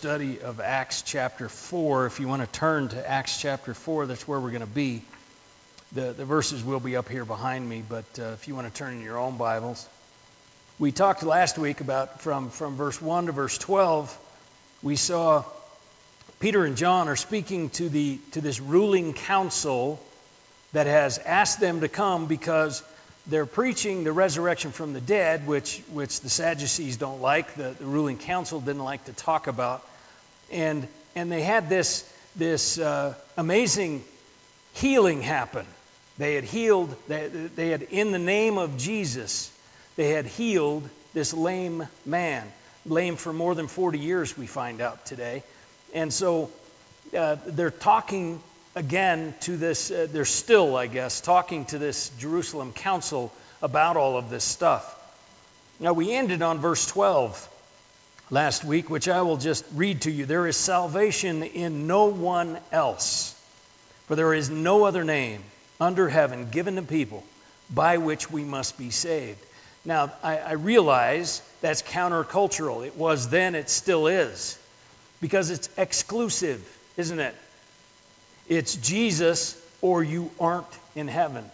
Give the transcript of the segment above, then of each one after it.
study of Acts chapter 4. If you want to turn to Acts chapter 4, that's where we're going to be. The, the verses will be up here behind me, but uh, if you want to turn in your own Bibles. We talked last week about from, from verse 1 to verse 12, we saw Peter and John are speaking to, the, to this ruling council that has asked them to come because they're preaching the resurrection from the dead, which, which the Sadducees don't like, the, the ruling council didn't like to talk about. And, and they had this, this uh, amazing healing happen. They had healed, they, they had, in the name of Jesus, they had healed this lame man. Lame for more than 40 years, we find out today. And so uh, they're talking again to this, uh, they're still, I guess, talking to this Jerusalem council about all of this stuff. Now, we ended on verse 12 last week, which I will just read to you. There is salvation in no one else, for there is no other name under heaven given to people by which we must be saved. Now, I, I realize that's countercultural. It was then, it still is, because it's exclusive, isn't it? It's Jesus or you aren't in heaven.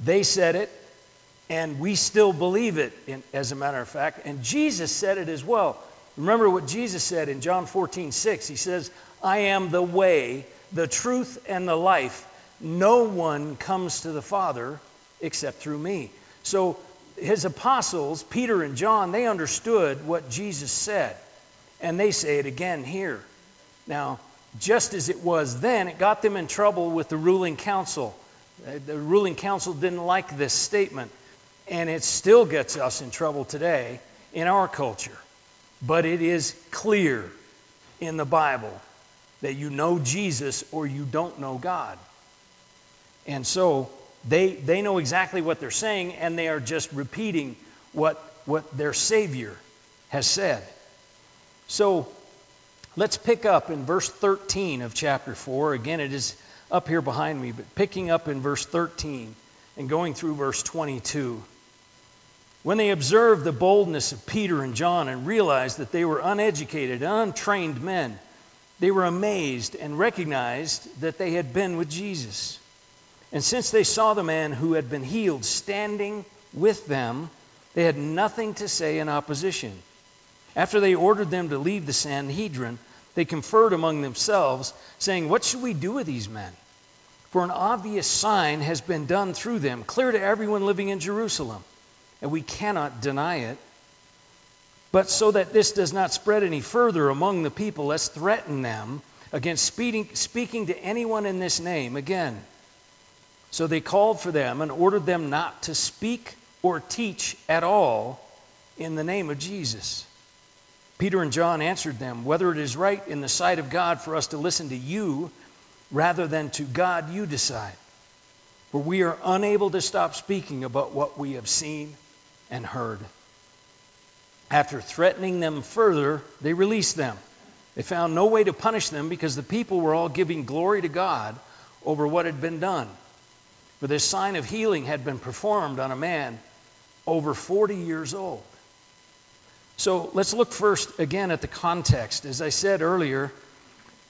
They said it, and we still believe it, in, as a matter of fact. And Jesus said it as well. Remember what Jesus said in John 14, 6. He says, I am the way, the truth, and the life. No one comes to the Father except through me. So his apostles, Peter and John, they understood what Jesus said. And they say it again here. Now, just as it was then, it got them in trouble with the ruling council. Uh, the ruling council didn't like this statement, and it still gets us in trouble today in our culture. But it is clear in the Bible that you know Jesus or you don't know God. And so they, they know exactly what they're saying, and they are just repeating what, what their Savior has said. So Let's pick up in verse 13 of chapter 4. Again, it is up here behind me, but picking up in verse 13 and going through verse 22. When they observed the boldness of Peter and John and realized that they were uneducated, untrained men, they were amazed and recognized that they had been with Jesus. And since they saw the man who had been healed standing with them, they had nothing to say in opposition. After they ordered them to leave the Sanhedrin, they conferred among themselves, saying, What should we do with these men? For an obvious sign has been done through them, clear to everyone living in Jerusalem, and we cannot deny it. But so that this does not spread any further among the people, let's threaten them against speaking, speaking to anyone in this name again. So they called for them and ordered them not to speak or teach at all in the name of Jesus. Peter and John answered them, Whether it is right in the sight of God for us to listen to you rather than to God, you decide. For we are unable to stop speaking about what we have seen and heard. After threatening them further, they released them. They found no way to punish them because the people were all giving glory to God over what had been done. For this sign of healing had been performed on a man over 40 years old. So let's look first again at the context. As I said earlier,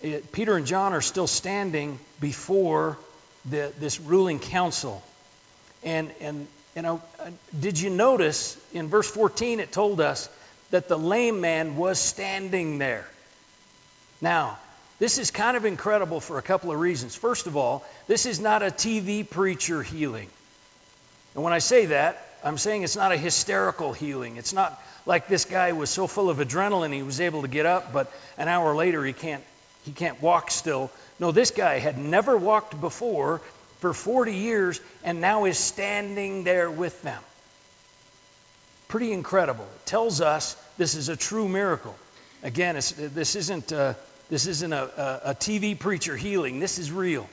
it, Peter and John are still standing before the, this ruling council. And, and you know, uh, did you notice in verse 14 it told us that the lame man was standing there? Now, this is kind of incredible for a couple of reasons. First of all, this is not a TV preacher healing. And when I say that, I'm saying it's not a hysterical healing. It's not like this guy was so full of adrenaline he was able to get up, but an hour later he can't, he can't walk still. No, this guy had never walked before for 40 years and now is standing there with them. Pretty incredible. It tells us this is a true miracle. Again, this isn't, a, uh, this isn't a, a, TV preacher healing, this is real.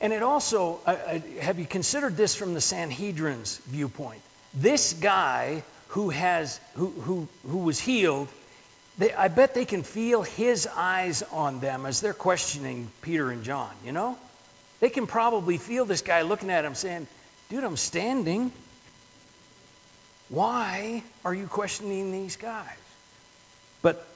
And it also, I, I, have you considered this from the Sanhedrin's viewpoint? This guy who, has, who, who, who was healed, they, I bet they can feel his eyes on them as they're questioning Peter and John, you know? They can probably feel this guy looking at him saying, Dude, I'm standing. Why are you questioning these guys? But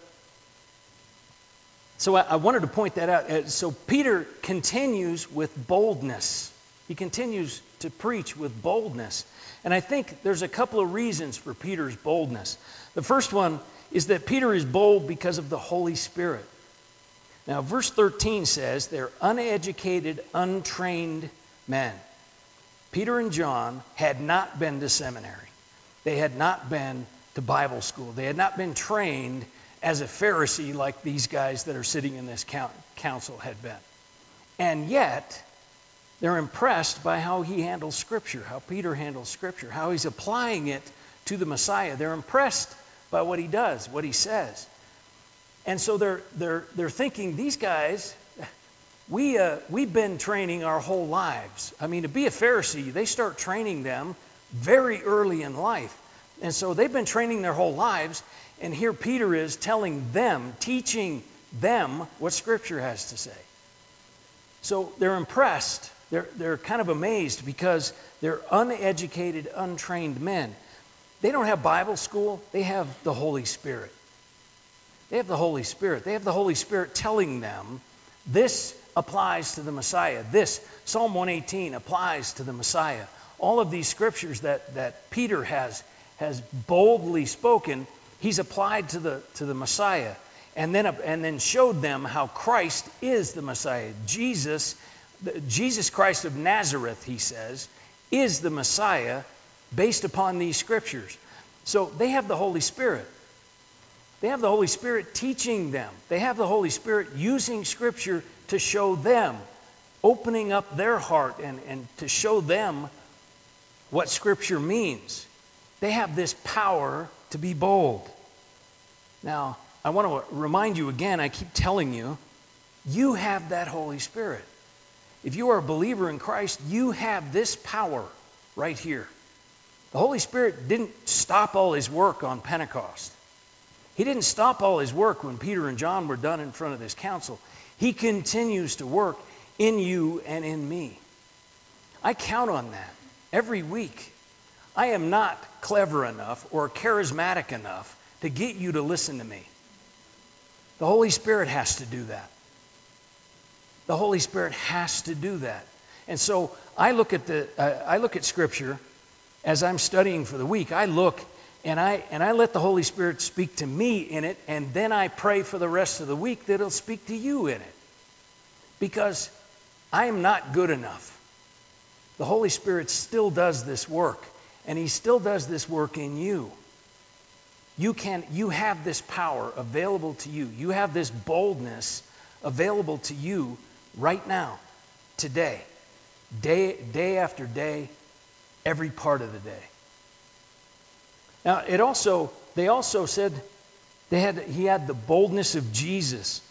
so I, I wanted to point that out. Uh, so Peter continues with boldness. He continues to preach with boldness. And I think there's a couple of reasons for Peter's boldness. The first one is that Peter is bold because of the Holy Spirit. Now, verse 13 says they're uneducated, untrained men. Peter and John had not been to seminary, they had not been to Bible school, they had not been trained as a Pharisee like these guys that are sitting in this council had been. And yet, they're impressed by how he handles Scripture, how Peter handles Scripture, how he's applying it to the Messiah. They're impressed by what he does, what he says. And so they're, they're, they're thinking, these guys, we, uh, we've been training our whole lives. I mean, to be a Pharisee, they start training them very early in life. And so they've been training their whole lives, and here Peter is telling them, teaching them what Scripture has to say. So they're impressed. They're, they're kind of amazed because they're uneducated, untrained men. They don't have Bible school, they have the Holy Spirit. They have the Holy Spirit. They have the Holy Spirit telling them this applies to the Messiah. This, Psalm 118, applies to the Messiah. All of these scriptures that, that Peter has, has boldly spoken he's applied to the, to the Messiah and then, and then showed them how Christ is the Messiah. Jesus, Jesus Christ of Nazareth, he says, is the Messiah based upon these scriptures. So they have the Holy Spirit. They have the Holy Spirit teaching them. They have the Holy Spirit using scripture to show them, opening up their heart and, and to show them what scripture means. They have this power to be bold. Now, I want to remind you again, I keep telling you, you have that Holy Spirit. If you are a believer in Christ, you have this power right here. The Holy Spirit didn't stop all his work on Pentecost. He didn't stop all his work when Peter and John were done in front of this council. He continues to work in you and in me. I count on that every week. I am not clever enough or charismatic enough to get you to listen to me. The Holy Spirit has to do that. The Holy Spirit has to do that. And so I look at the uh, I look at scripture as I'm studying for the week. I look and I and I let the Holy Spirit speak to me in it and then I pray for the rest of the week that it'll speak to you in it. Because I am not good enough. The Holy Spirit still does this work and he still does this work in you. You can you have this power available to you. You have this boldness available to you right now, today, day, day after day, every part of the day. Now, it also, they also said they had, he had the boldness of Jesus.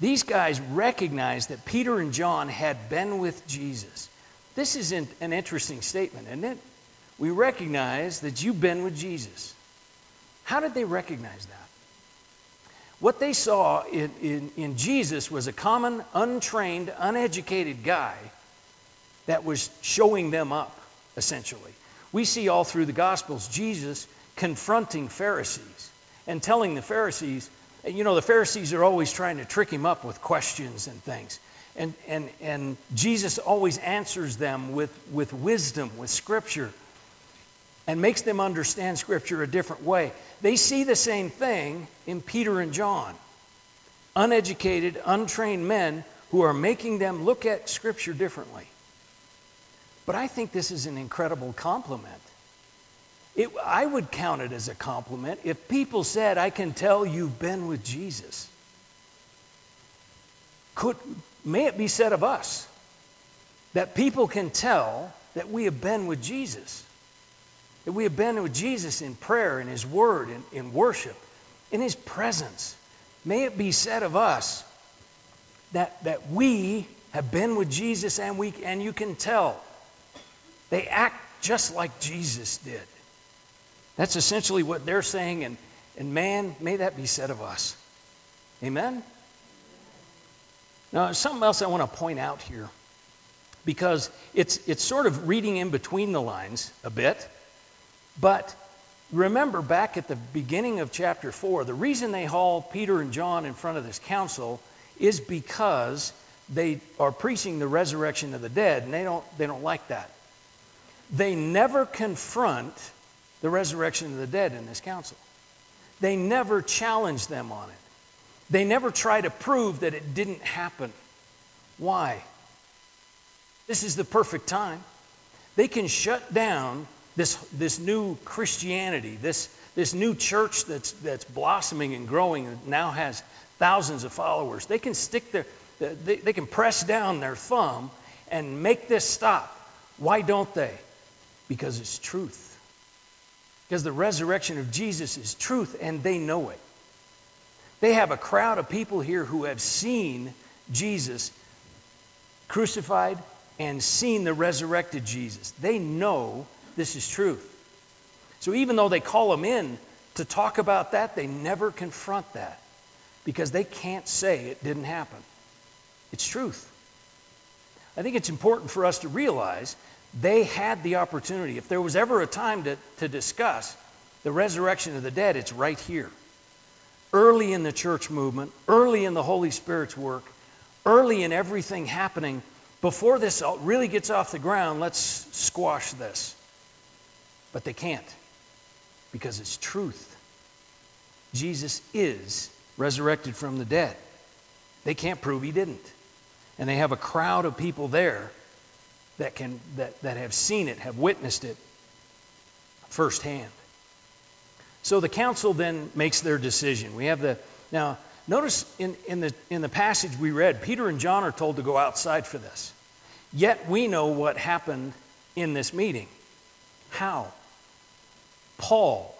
These guys recognized that Peter and John had been with Jesus. This is an interesting statement, isn't it? We recognize that you've been with Jesus. How did they recognize that? What they saw in, in, in Jesus was a common, untrained, uneducated guy that was showing them up, essentially. We see all through the Gospels Jesus confronting Pharisees and telling the Pharisees, you know, the Pharisees are always trying to trick him up with questions and things. And, and, and Jesus always answers them with, with wisdom, with scripture, and makes them understand scripture a different way. They see the same thing in Peter and John uneducated, untrained men who are making them look at Scripture differently. But I think this is an incredible compliment. It, I would count it as a compliment if people said, I can tell you've been with Jesus. Could, may it be said of us that people can tell that we have been with Jesus that we have been with Jesus in prayer, in His Word, in, in worship, in His presence. May it be said of us that, that we have been with Jesus and, we, and you can tell they act just like Jesus did. That's essentially what they're saying, and, and man, may that be said of us. Amen? Now, something else I want to point out here, because it's, it's sort of reading in between the lines a bit. But remember back at the beginning of chapter 4, the reason they haul Peter and John in front of this council is because they are preaching the resurrection of the dead, and they don't, they don't like that. They never confront the resurrection of the dead in this council. They never challenge them on it. They never try to prove that it didn't happen. Why? This is the perfect time. They can shut down this, this new Christianity, this, this new church that's, that's blossoming and growing and now has thousands of followers. They can stick their, they, they can press down their thumb and make this stop. Why don't they? Because it's truth. Because the resurrection of Jesus is truth and they know it. They have a crowd of people here who have seen Jesus crucified and seen the resurrected Jesus. They know this is truth. So even though they call them in to talk about that, they never confront that because they can't say it didn't happen. It's truth. I think it's important for us to realize they had the opportunity. If there was ever a time to, to discuss the resurrection of the dead, it's right here. Early in the church movement, early in the Holy Spirit's work, early in everything happening, before this really gets off the ground, let's squash this. But they can't because it's truth. Jesus is resurrected from the dead. They can't prove he didn't. And they have a crowd of people there that, can, that, that have seen it, have witnessed it firsthand. So the council then makes their decision. We have the, now, notice in, in, the, in the passage we read, Peter and John are told to go outside for this. Yet we know what happened in this meeting. How? Paul,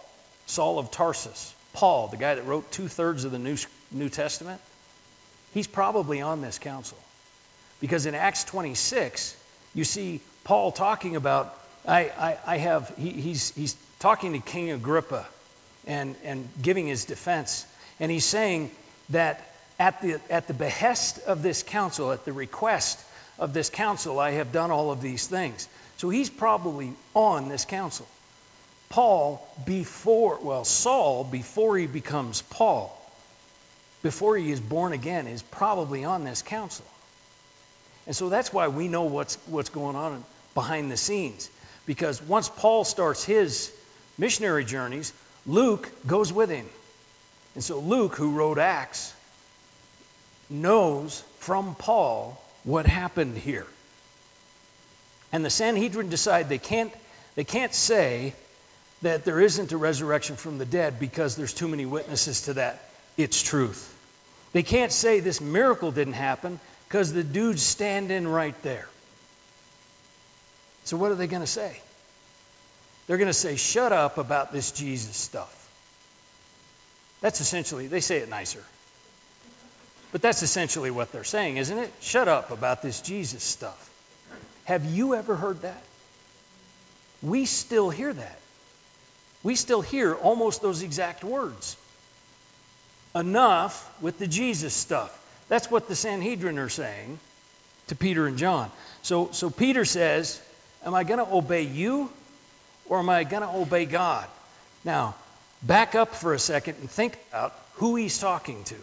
Saul of Tarsus, Paul, the guy that wrote two thirds of the New, New Testament, he's probably on this council. Because in Acts 26, you see Paul talking about, I, I, I have, he, he's, he's talking to King Agrippa and, and giving his defense. And he's saying that at the, at the behest of this council, at the request of this council, I have done all of these things. So he's probably on this council. Paul, before, well, Saul, before he becomes Paul, before he is born again, is probably on this council. And so that's why we know what's, what's going on behind the scenes. Because once Paul starts his missionary journeys, Luke goes with him. And so Luke, who wrote Acts, knows from Paul what happened here. And the Sanhedrin decide they can't, they can't say that there isn't a resurrection from the dead because there's too many witnesses to that. It's truth. They can't say this miracle didn't happen because the dude's standing right there. So, what are they going to say? They're going to say, shut up about this Jesus stuff. That's essentially, they say it nicer. But that's essentially what they're saying, isn't it? Shut up about this Jesus stuff. Have you ever heard that? We still hear that. We still hear almost those exact words. Enough with the Jesus stuff. That's what the Sanhedrin are saying to Peter and John. So, so Peter says, Am I going to obey you or am I going to obey God? Now, back up for a second and think about who he's talking to.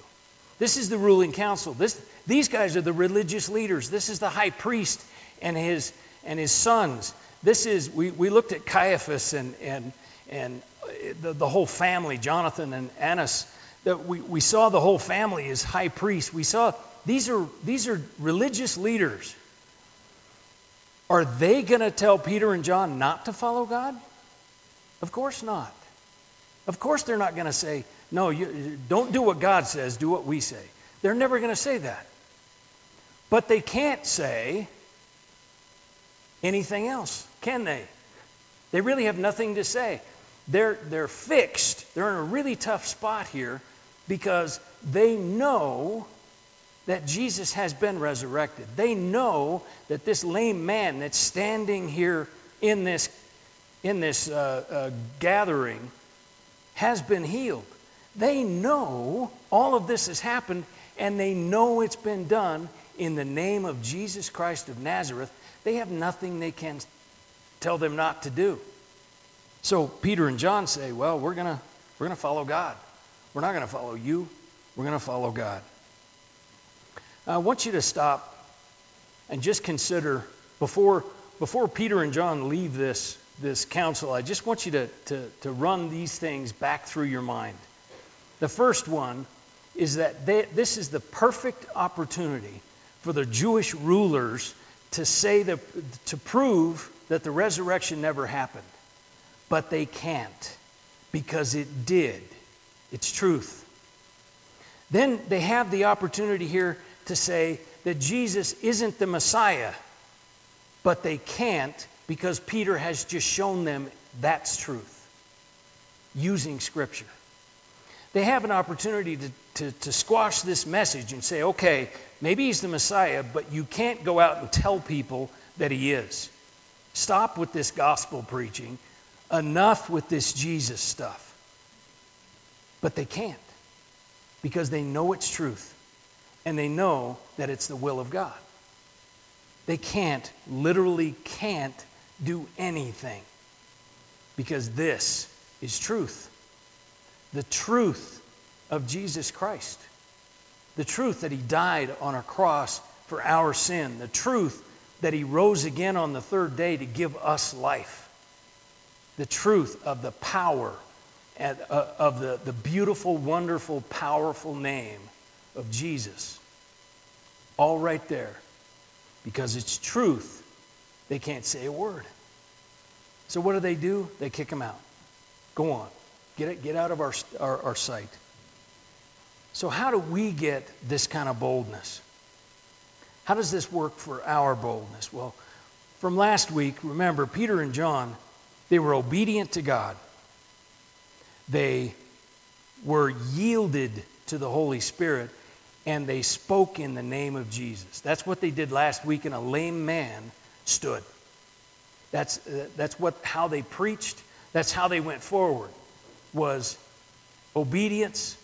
This is the ruling council. This, these guys are the religious leaders. This is the high priest and his, and his sons. This is, we, we looked at Caiaphas and, and, and uh, the, the whole family, Jonathan and Annas that we, we saw the whole family as high priests. We saw these are, these are religious leaders. Are they going to tell Peter and John not to follow God? Of course not. Of course they're not going to say, no, you, don't do what God says, do what we say. They're never going to say that. But they can't say anything else, can they? They really have nothing to say. They're, they're fixed. They're in a really tough spot here because they know that Jesus has been resurrected. They know that this lame man that's standing here in this, in this uh, uh, gathering has been healed. They know all of this has happened and they know it's been done in the name of Jesus Christ of Nazareth. They have nothing they can tell them not to do. So Peter and John say, well, we're going to we're going to follow God. We're not going to follow you. We're going to follow God. I want you to stop and just consider before, before Peter and John leave this, this council, I just want you to, to, to run these things back through your mind. The first one is that they, this is the perfect opportunity for the Jewish rulers to say that, to prove that the resurrection never happened. But they can't because it did. It's truth. Then they have the opportunity here to say that Jesus isn't the Messiah, but they can't because Peter has just shown them that's truth using Scripture. They have an opportunity to, to, to, squash this message and say, okay, maybe he's the Messiah, but you can't go out and tell people that he is. Stop with this gospel preaching. Enough with this Jesus stuff. But they can't because they know it's truth and they know that it's the will of God. They can't, literally can't do anything because this is truth. The truth of Jesus Christ. The truth that he died on a cross for our sin. The truth that he rose again on the third day to give us life. The truth of the power and, uh, of the, the beautiful, wonderful, powerful name of Jesus. All right there. Because it's truth, they can't say a word. So what do they do? They kick him out. Go on. Get, it, get out of our, our, our sight. So, how do we get this kind of boldness? How does this work for our boldness? Well, from last week, remember, Peter and John, they were obedient to God they were yielded to the Holy Spirit and they spoke in the name of Jesus. That's what they did last week, and a lame man stood. That's, uh, that's what, how they preached. That's how they went forward, was obedience,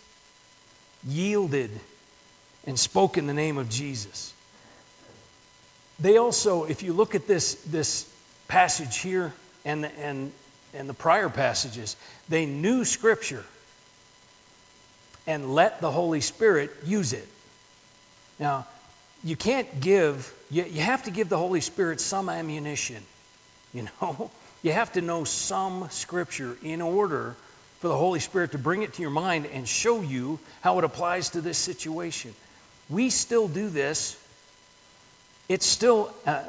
yielded, and spoke in the name of Jesus. They also, if you look at this, this passage here and, and and the prior passages, they knew Scripture and let the Holy Spirit use it. Now, you can't give, you, you have to give the Holy Spirit some ammunition. You know, you have to know some Scripture in order for the Holy Spirit to bring it to your mind and show you how it applies to this situation. We still do this. It's still, uh,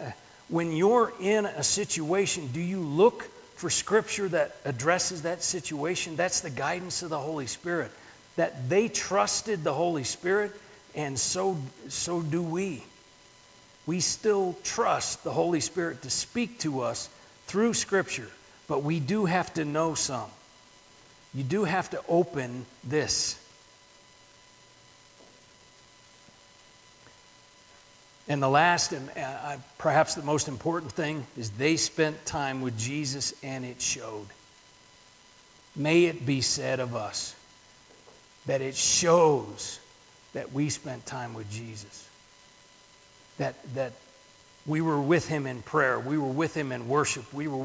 when you're in a situation, do you look for scripture that addresses that situation, that's the guidance of the Holy Spirit. That they trusted the Holy Spirit, and so, so do we. We still trust the Holy Spirit to speak to us through scripture, but we do have to know some. You do have to open this And the last and uh, perhaps the most important thing is they spent time with Jesus and it showed. May it be said of us that it shows that we spent time with Jesus. That, that we were with him in prayer. We were with him in worship. We were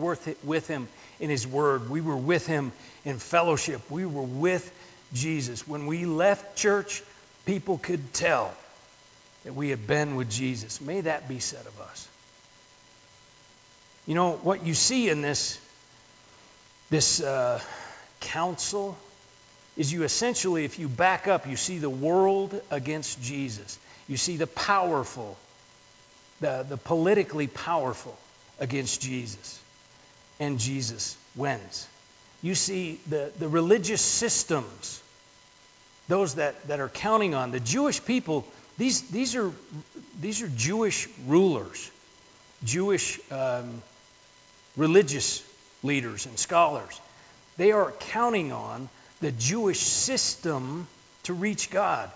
with him in his word. We were with him in fellowship. We were with Jesus. When we left church, people could tell that we have been with Jesus. May that be said of us. You know, what you see in this, this uh, council is you essentially, if you back up, you see the world against Jesus. You see the powerful, the, the politically powerful against Jesus. And Jesus wins. You see the, the religious systems, those that, that are counting on the Jewish people these, these, are, these are Jewish rulers, Jewish um, religious leaders and scholars. They are counting on the Jewish system to reach God.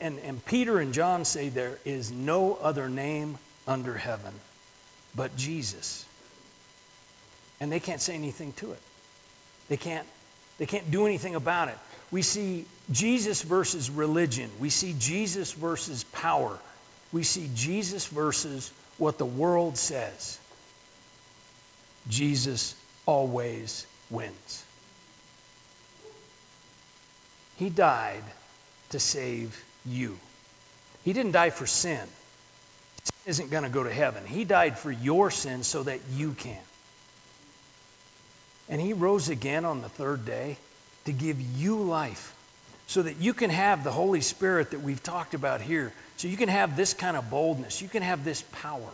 And, and Peter and John say there is no other name under heaven but Jesus. And they can't say anything to it. They can't, they can't do anything about it we see Jesus versus religion. We see Jesus versus power. We see Jesus versus what the world says. Jesus always wins. He died to save you. He didn't die for sin. Sin isn't going to go to heaven. He died for your sin so that you can. And he rose again on the third day to give you life so that you can have the Holy Spirit that we've talked about here. So you can have this kind of boldness. You can have this power.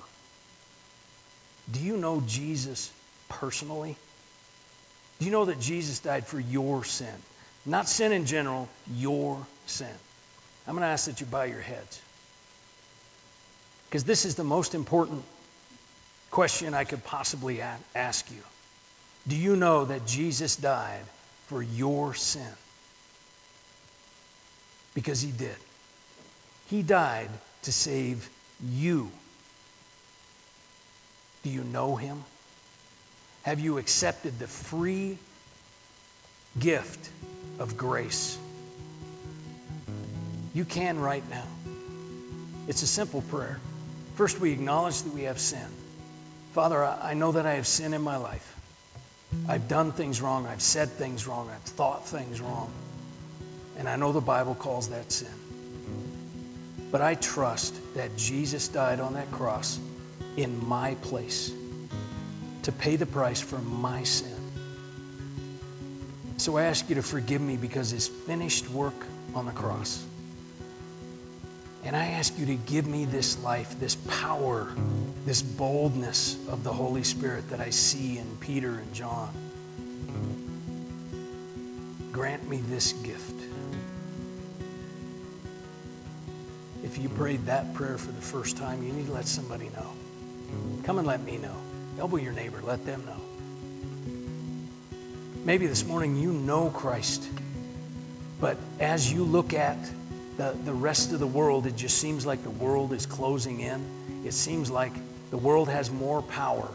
Do you know Jesus personally? Do you know that Jesus died for your sin? Not sin in general, your sin. I'm going to ask that you bow your heads. Because this is the most important question I could possibly ask you. Do you know that Jesus died for your sin? Because he did. He died to save you. Do you know him? Have you accepted the free gift of grace? You can right now. It's a simple prayer. First, we acknowledge that we have sin. Father, I know that I have sin in my life. I've done things wrong. I've said things wrong. I've thought things wrong. And I know the Bible calls that sin. But I trust that Jesus died on that cross in my place to pay the price for my sin. So I ask you to forgive me because his finished work on the cross. And I ask you to give me this life, this power, this boldness of the Holy Spirit that I see in Peter and John. Grant me this gift. If you prayed that prayer for the first time, you need to let somebody know. Come and let me know. Elbow your neighbor, let them know. Maybe this morning you know Christ, but as you look at the, the rest of the world, it just seems like the world is closing in. It seems like the world has more power.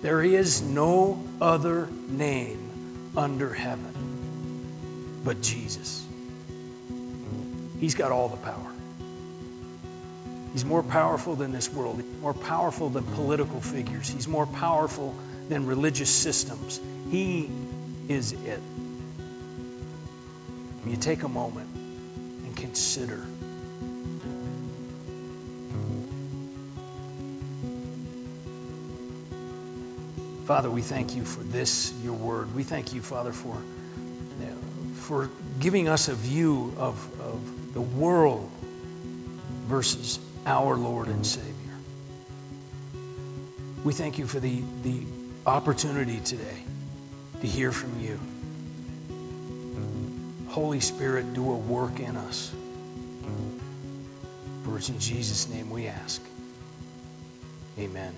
There is no other name under heaven but Jesus. He's got all the power. He's more powerful than this world. He's more powerful than political figures. He's more powerful than religious systems. He is it. You take a moment and consider. Father, we thank you for this, your word. We thank you, Father, for, for giving us a view of, of the world versus our Lord and Savior. We thank you for the, the opportunity today to hear from you. Holy Spirit, do a work in us. For it's in Jesus' name we ask. Amen.